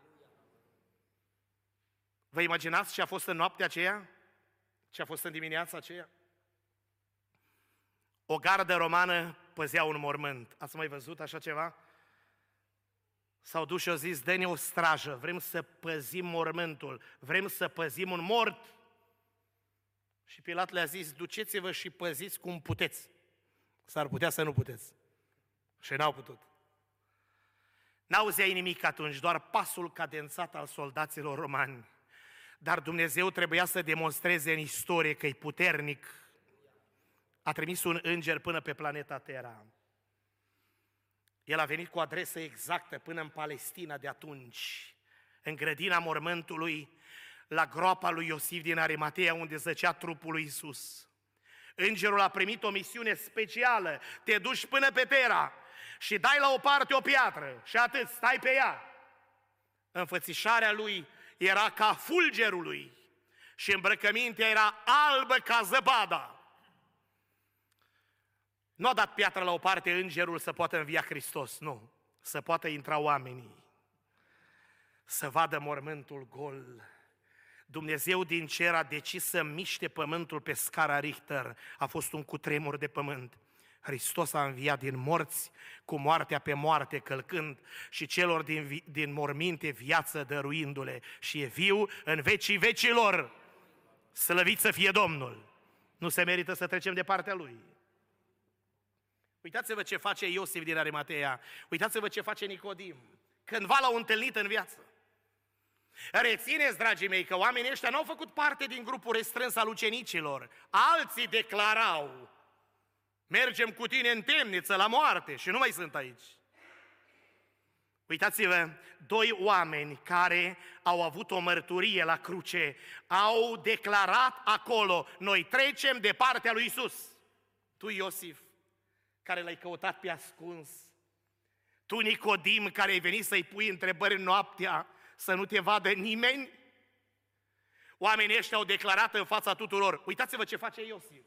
Vă imaginați ce a fost în noaptea aceea? Ce a fost în dimineața aceea? O gardă romană păzea un mormânt. Ați mai văzut așa ceva? S-au dus și au zis, dă-ne o strajă, vrem să păzim mormântul, vrem să păzim un mort. Și Pilat le-a zis, duceți-vă și păziți cum puteți. S-ar putea să nu puteți. Și n-au putut. N-auzeai nimic atunci, doar pasul cadențat al soldaților romani. Dar Dumnezeu trebuia să demonstreze în istorie că e puternic. A trimis un înger până pe planeta Terra El a venit cu adresă exactă până în Palestina de atunci, în grădina mormântului, la groapa lui Iosif din Arimatea, unde zăcea trupul lui Isus. Îngerul a primit o misiune specială, te duci până pe Tera și dai la o parte o piatră și atât, stai pe ea. Înfățișarea lui era ca fulgerului și îmbrăcămintea era albă ca zăpada. Nu a dat piatra la o parte îngerul să poată învia Hristos, nu. Să poată intra oamenii, să vadă mormântul gol. Dumnezeu din cer a decis să miște pământul pe scara Richter. A fost un cutremur de pământ. Hristos a înviat din morți cu moartea pe moarte călcând și celor din, din morminte viață dăruindu-le și e viu în vecii vecilor. Slăvit să fie Domnul! Nu se merită să trecem de partea Lui. Uitați-vă ce face Iosif din Arimatea, uitați-vă ce face Nicodim. Cândva l-au întâlnit în viață. Rețineți, dragii mei, că oamenii ăștia n-au făcut parte din grupul restrâns al ucenicilor. Alții declarau, mergem cu tine în temniță la moarte și nu mai sunt aici. Uitați-vă, doi oameni care au avut o mărturie la cruce, au declarat acolo, noi trecem de partea lui Isus. Tu, Iosif, care l-ai căutat pe ascuns, tu, Nicodim, care ai venit să-i pui întrebări noaptea, să nu te vadă nimeni? Oamenii ăștia au declarat în fața tuturor, uitați-vă ce face Iosif.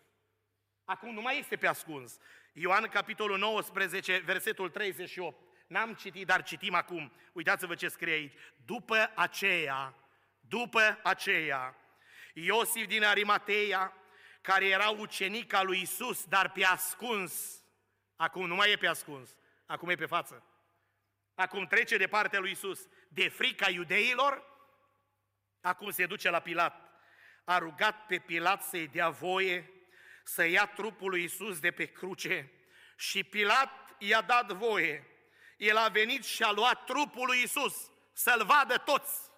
Acum nu mai este pe ascuns. Ioan, capitolul 19, versetul 38. N-am citit, dar citim acum. Uitați-vă ce scrie aici. După aceea, după aceea, Iosif din Arimateia, care era ucenic al lui Isus, dar pe ascuns, acum nu mai e pe ascuns, acum e pe față. Acum trece de partea lui Isus de frica iudeilor, acum se duce la Pilat. A rugat pe Pilat să-i dea voie să ia trupul lui Isus de pe cruce și Pilat i-a dat voie. El a venit și a luat trupul lui Isus să-l vadă toți.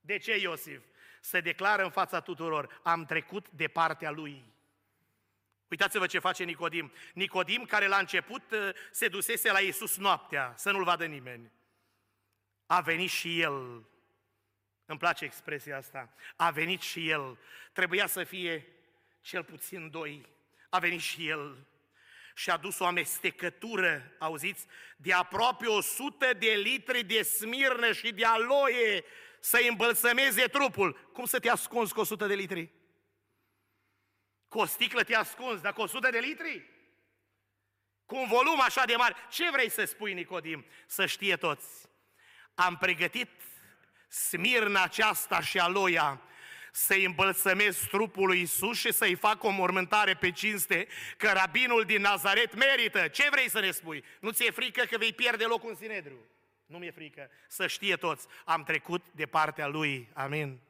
De ce Iosif? Se declară în fața tuturor, am trecut de partea lui. Uitați-vă ce face Nicodim. Nicodim care la început uh, se dusese la Iisus noaptea, să nu-l vadă nimeni. A venit și el. Îmi place expresia asta. A venit și el. Trebuia să fie cel puțin doi. A venit și el și a dus o amestecătură, auziți, de aproape 100 de litri de smirnă și de aloie să îmbălsămeze trupul. Cum să te ascunzi cu 100 de litri? Cu o sticlă te ascunzi, dar cu 100 de litri? Cu un volum așa de mare. Ce vrei să spui, Nicodim? Să știe toți. Am pregătit smirna aceasta și aloia să-i îmbălsămez trupul lui Isus și să-i fac o mormântare pe cinste, că rabinul din Nazaret merită. Ce vrei să ne spui? Nu ți-e frică că vei pierde locul în Sinedru? Nu mi-e frică. Să știe toți, am trecut de partea lui. Amin.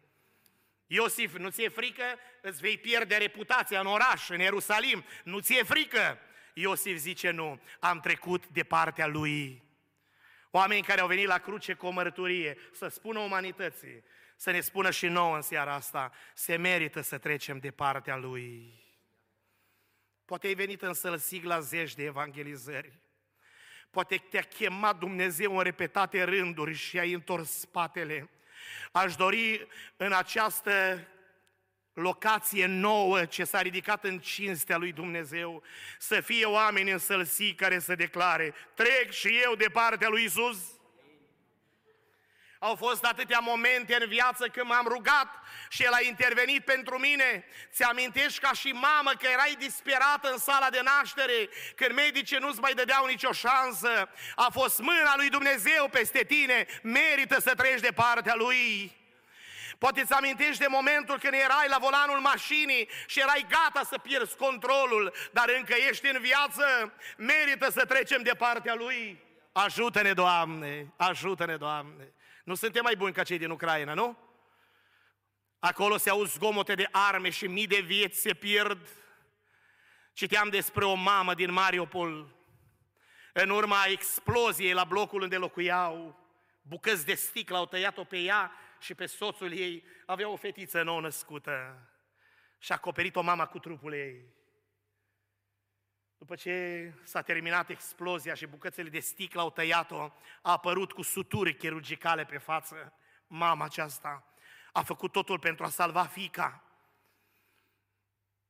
Iosif, nu ți-e frică? Îți vei pierde reputația în oraș, în Ierusalim. Nu ți-e frică? Iosif zice nu, am trecut de partea lui. Oameni care au venit la cruce cu o mărturie, să spună umanității, să ne spună și nouă în seara asta, se merită să trecem de partea lui. Poate ai venit în sălsig la zeci de evangelizări. Poate te-a chemat Dumnezeu în repetate rânduri și ai întors spatele. Aș dori în această locație nouă ce s-a ridicat în cinstea lui Dumnezeu, să fie oameni în sălsii care să declare, trec și eu de partea lui Isus. Au fost atâtea momente în viață când m-am rugat și El a intervenit pentru mine. Ți-amintești ca și mamă că erai disperată în sala de naștere, când medicii nu-ți mai dădeau nicio șansă. A fost mâna lui Dumnezeu peste tine, merită să treci de partea Lui. Poate ți amintești de momentul când erai la volanul mașinii și erai gata să pierzi controlul, dar încă ești în viață, merită să trecem de partea Lui. Ajută-ne, Doamne, ajută-ne, Doamne. Nu suntem mai buni ca cei din Ucraina, nu? Acolo se auz zgomote de arme și mii de vieți se pierd. Citeam despre o mamă din Mariupol. În urma exploziei la blocul unde locuiau, bucăți de sticlă au tăiat-o pe ea și pe soțul ei. Avea o fetiță nou născută și a acoperit-o mama cu trupul ei. După ce s-a terminat explozia și bucățele de sticlă au tăiat-o, a apărut cu suturi chirurgicale pe față. Mama aceasta a făcut totul pentru a salva fica.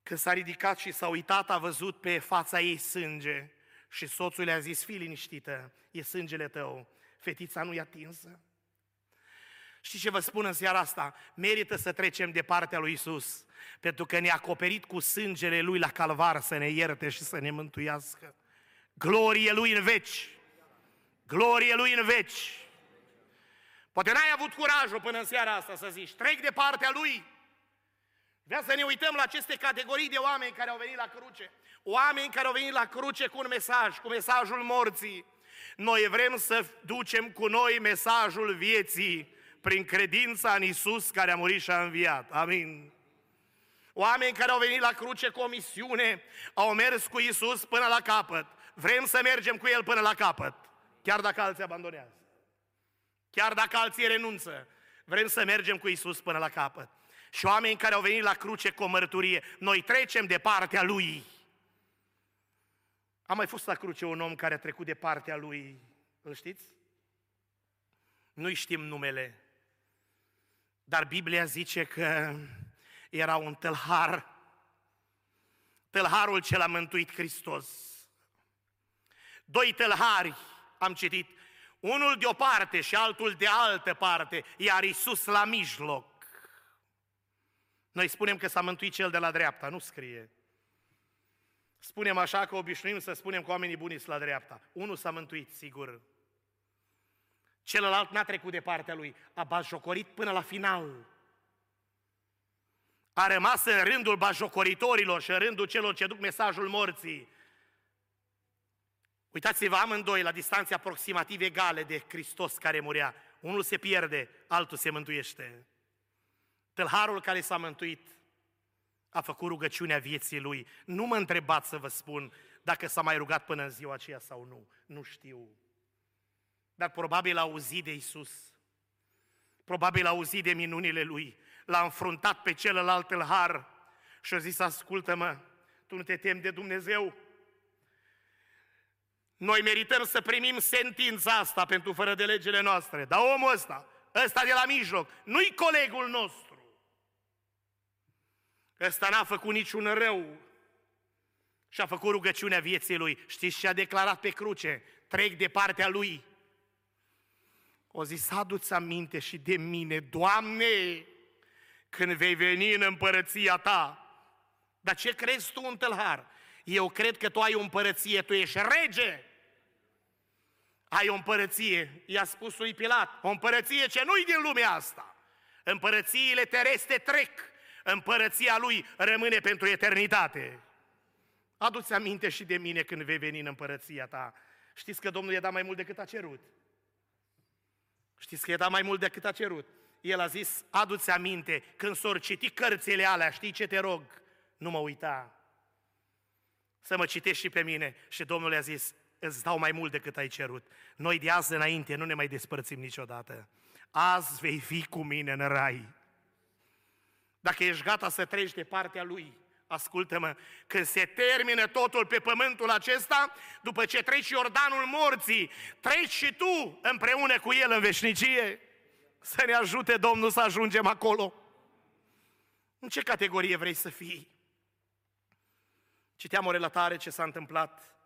Când s-a ridicat și s-a uitat, a văzut pe fața ei sânge și soțul i-a zis, fii liniștită, e sângele tău, fetița nu e atinsă. Știți ce vă spun în seara asta? Merită să trecem de partea lui Isus, pentru că ne-a acoperit cu sângele Lui la calvar să ne ierte și să ne mântuiască. Glorie Lui în veci! Glorie Lui în veci! Poate n-ai avut curajul până în seara asta să zici, trec de partea Lui. Vreau să ne uităm la aceste categorii de oameni care au venit la cruce. Oameni care au venit la cruce cu un mesaj, cu mesajul morții. Noi vrem să ducem cu noi mesajul vieții prin credința în Isus care a murit și a înviat. Amin. Oameni care au venit la cruce cu o misiune, au mers cu Isus până la capăt. Vrem să mergem cu El până la capăt, chiar dacă alții abandonează. Chiar dacă alții renunță, vrem să mergem cu Isus până la capăt. Și oameni care au venit la cruce cu o mărturie, noi trecem de partea Lui. A mai fost la cruce un om care a trecut de partea Lui, îl știți? Nu-i știm numele, dar Biblia zice că era un tâlhar, tâlharul ce l-a mântuit Hristos. Doi tâlhari am citit, unul de o parte și altul de altă parte, iar Isus la mijloc. Noi spunem că s-a mântuit cel de la dreapta, nu scrie. Spunem așa că obișnuim să spunem că oamenii buni sunt la dreapta. Unul s-a mântuit, sigur. Celălalt n-a trecut de partea lui, a bajocorit până la final. A rămas în rândul bajocoritorilor și în rândul celor ce duc mesajul morții. Uitați-vă amândoi la distanțe aproximativ egale de Hristos care murea. Unul se pierde, altul se mântuiește. Tălharul care s-a mântuit a făcut rugăciunea vieții lui. Nu mă întrebați să vă spun dacă s-a mai rugat până în ziua aceea sau nu. Nu știu. Dar probabil a auzit de Isus. Probabil a auzit de minunile lui. L-a înfruntat pe celălalt tâlhar și a zis, ascultă-mă, tu nu te temi de Dumnezeu? Noi merităm să primim sentința asta pentru fără de legile noastre. Dar omul ăsta, ăsta de la mijloc, nu-i colegul nostru. Ăsta n-a făcut niciun rău și a făcut rugăciunea vieții lui. Știți ce a declarat pe cruce? Trec de partea lui. O zis, adu-ți aminte și de mine, Doamne, când vei veni în împărăția Ta. Dar ce crezi tu în tâlhar? Eu cred că tu ai o împărăție, tu ești rege. Ai o împărăție, i-a spus lui Pilat, o împărăție ce nu-i din lumea asta. Împărățiile terestre trec, împărăția lui rămâne pentru eternitate. Adu-ți aminte și de mine când vei veni în împărăția ta. Știți că Domnul i-a dat mai mult decât a cerut. Știți că i-a dat mai mult decât a cerut. El a zis, adu-ți aminte, când s-or citi cărțile alea, știi ce te rog? Nu mă uita. Să mă citești și pe mine. Și Domnul i-a zis, îți dau mai mult decât ai cerut. Noi de azi înainte nu ne mai despărțim niciodată. Azi vei fi cu mine în rai. Dacă ești gata să treci de partea Lui, ascultă-mă, când se termină totul pe pământul acesta, după ce treci Iordanul morții, treci și tu împreună cu El în veșnicie. Să ne ajute Domnul să ajungem acolo. În ce categorie vrei să fii? Citeam o relatare ce s-a întâmplat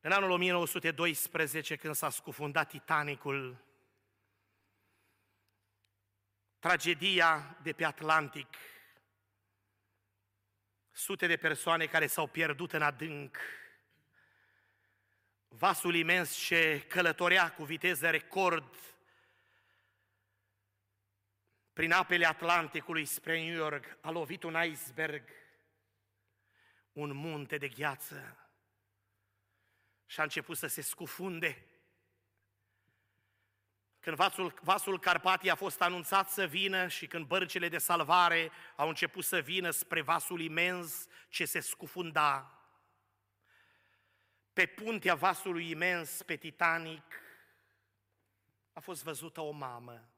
în anul 1912, când s-a scufundat Titanicul, tragedia de pe Atlantic, sute de persoane care s-au pierdut în adânc, vasul imens ce călătorea cu viteză record prin apele Atlanticului spre New York, a lovit un iceberg, un munte de gheață și a început să se scufunde. Când vasul, vasul Carpatii a fost anunțat să vină și când bărcile de salvare au început să vină spre vasul imens ce se scufunda, pe puntea vasului imens, pe Titanic, a fost văzută o mamă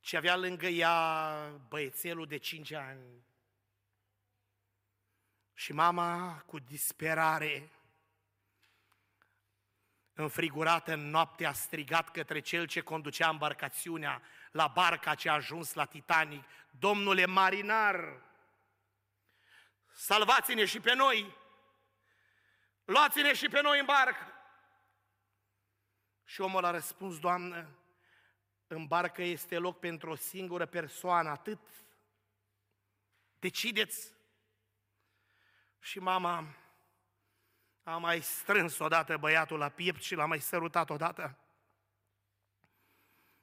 ce avea lângă ea băiețelul de cinci ani. Și mama, cu disperare, înfrigurată în noapte, a strigat către cel ce conducea embarcațiunea la barca ce a ajuns la Titanic, Domnule marinar, salvați-ne și pe noi, luați-ne și pe noi în barcă. Și omul a răspuns, Doamnă, în barcă este loc pentru o singură persoană, atât. Decideți. Și mama a mai strâns odată băiatul la piept și l-a mai sărutat odată.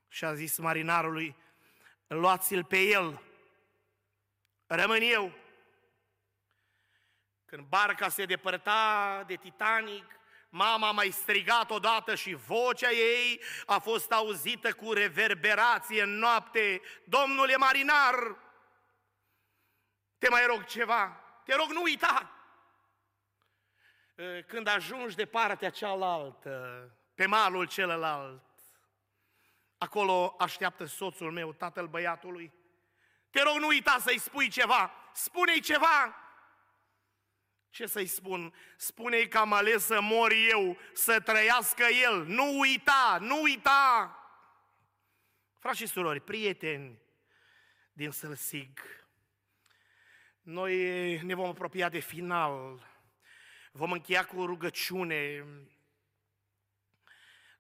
Și a zis marinarului, luați-l pe el, rămân eu. Când barca se depărta de Titanic, mama a mai strigat odată și vocea ei a fost auzită cu reverberație în noapte. Domnule marinar, te mai rog ceva, te rog nu uita. Când ajungi de partea cealaltă, pe malul celălalt, acolo așteaptă soțul meu, tatăl băiatului. Te rog nu uita să-i spui ceva, spune-i ceva, ce să-i spun? Spune-i că am ales să mor eu, să trăiască el. Nu uita, nu uita! Frați și surori, prieteni din Sălsig, noi ne vom apropia de final, vom încheia cu rugăciune,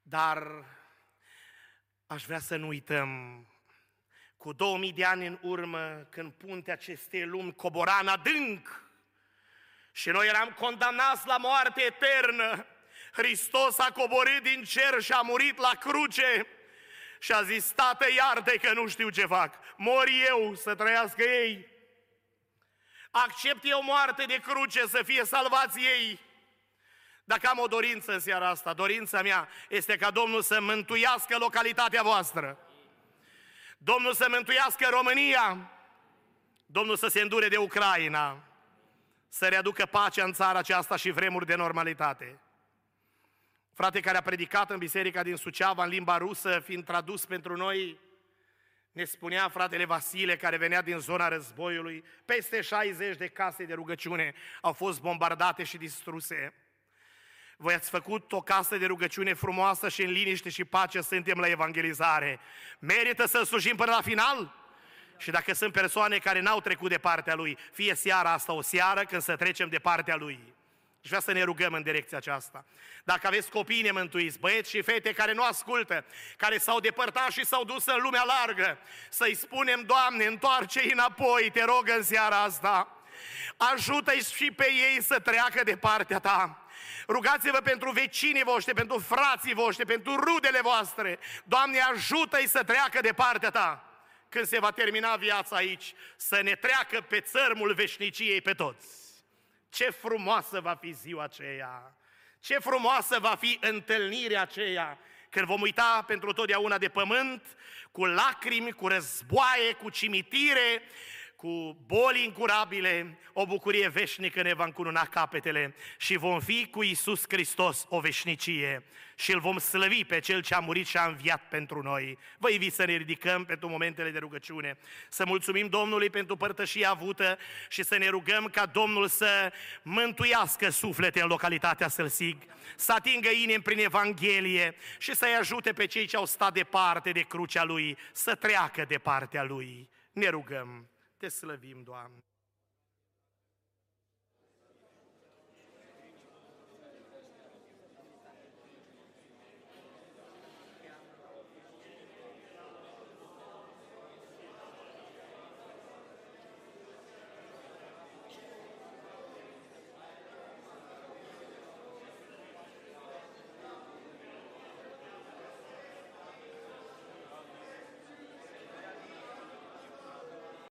dar aș vrea să nu uităm cu 2000 de ani în urmă, când puntea acestei lumi cobora în adânc, și noi eram condamnați la moarte eternă. Hristos a coborât din cer și a murit la cruce și a zis, Tată, iartă că nu știu ce fac. Mor eu să trăiască ei. Accept eu moarte de cruce să fie salvați ei. Dacă am o dorință în seara asta, dorința mea este ca Domnul să mântuiască localitatea voastră. Domnul să mântuiască România. Domnul să se îndure de Ucraina să readucă pacea în țara aceasta și vremuri de normalitate. Frate care a predicat în biserica din Suceava în limba rusă, fiind tradus pentru noi, ne spunea fratele Vasile, care venea din zona războiului, peste 60 de case de rugăciune au fost bombardate și distruse. Voi ați făcut o casă de rugăciune frumoasă și în liniște și pace suntem la evangelizare. Merită să slujim până la final? Și dacă sunt persoane care n-au trecut de partea Lui, fie seara asta o seară când să trecem de partea Lui. Și vrea să ne rugăm în direcția aceasta. Dacă aveți copii nemântuiți, băieți și fete care nu ascultă, care s-au depărtat și s-au dus în lumea largă, să-i spunem, Doamne, întoarce-i înapoi, te rog în seara asta. Ajută-i și pe ei să treacă de partea ta. Rugați-vă pentru vecinii voștri, pentru frații voștri, pentru rudele voastre. Doamne, ajută-i să treacă de partea ta când se va termina viața aici, să ne treacă pe țărmul veșniciei pe toți. Ce frumoasă va fi ziua aceea! Ce frumoasă va fi întâlnirea aceea când vom uita pentru totdeauna de pământ, cu lacrimi, cu războaie, cu cimitire, cu boli incurabile, o bucurie veșnică ne va încununa capetele și vom fi cu Isus Hristos o veșnicie și îl vom slăvi pe Cel ce a murit și a înviat pentru noi. Vă invit să ne ridicăm pentru momentele de rugăciune, să mulțumim Domnului pentru părtășia avută și să ne rugăm ca Domnul să mântuiască suflete în localitatea Sălsig, să atingă inimi prin Evanghelie și să-i ajute pe cei ce au stat departe de crucea Lui să treacă de partea Lui. Ne rugăm. Te slăvim, Doamne!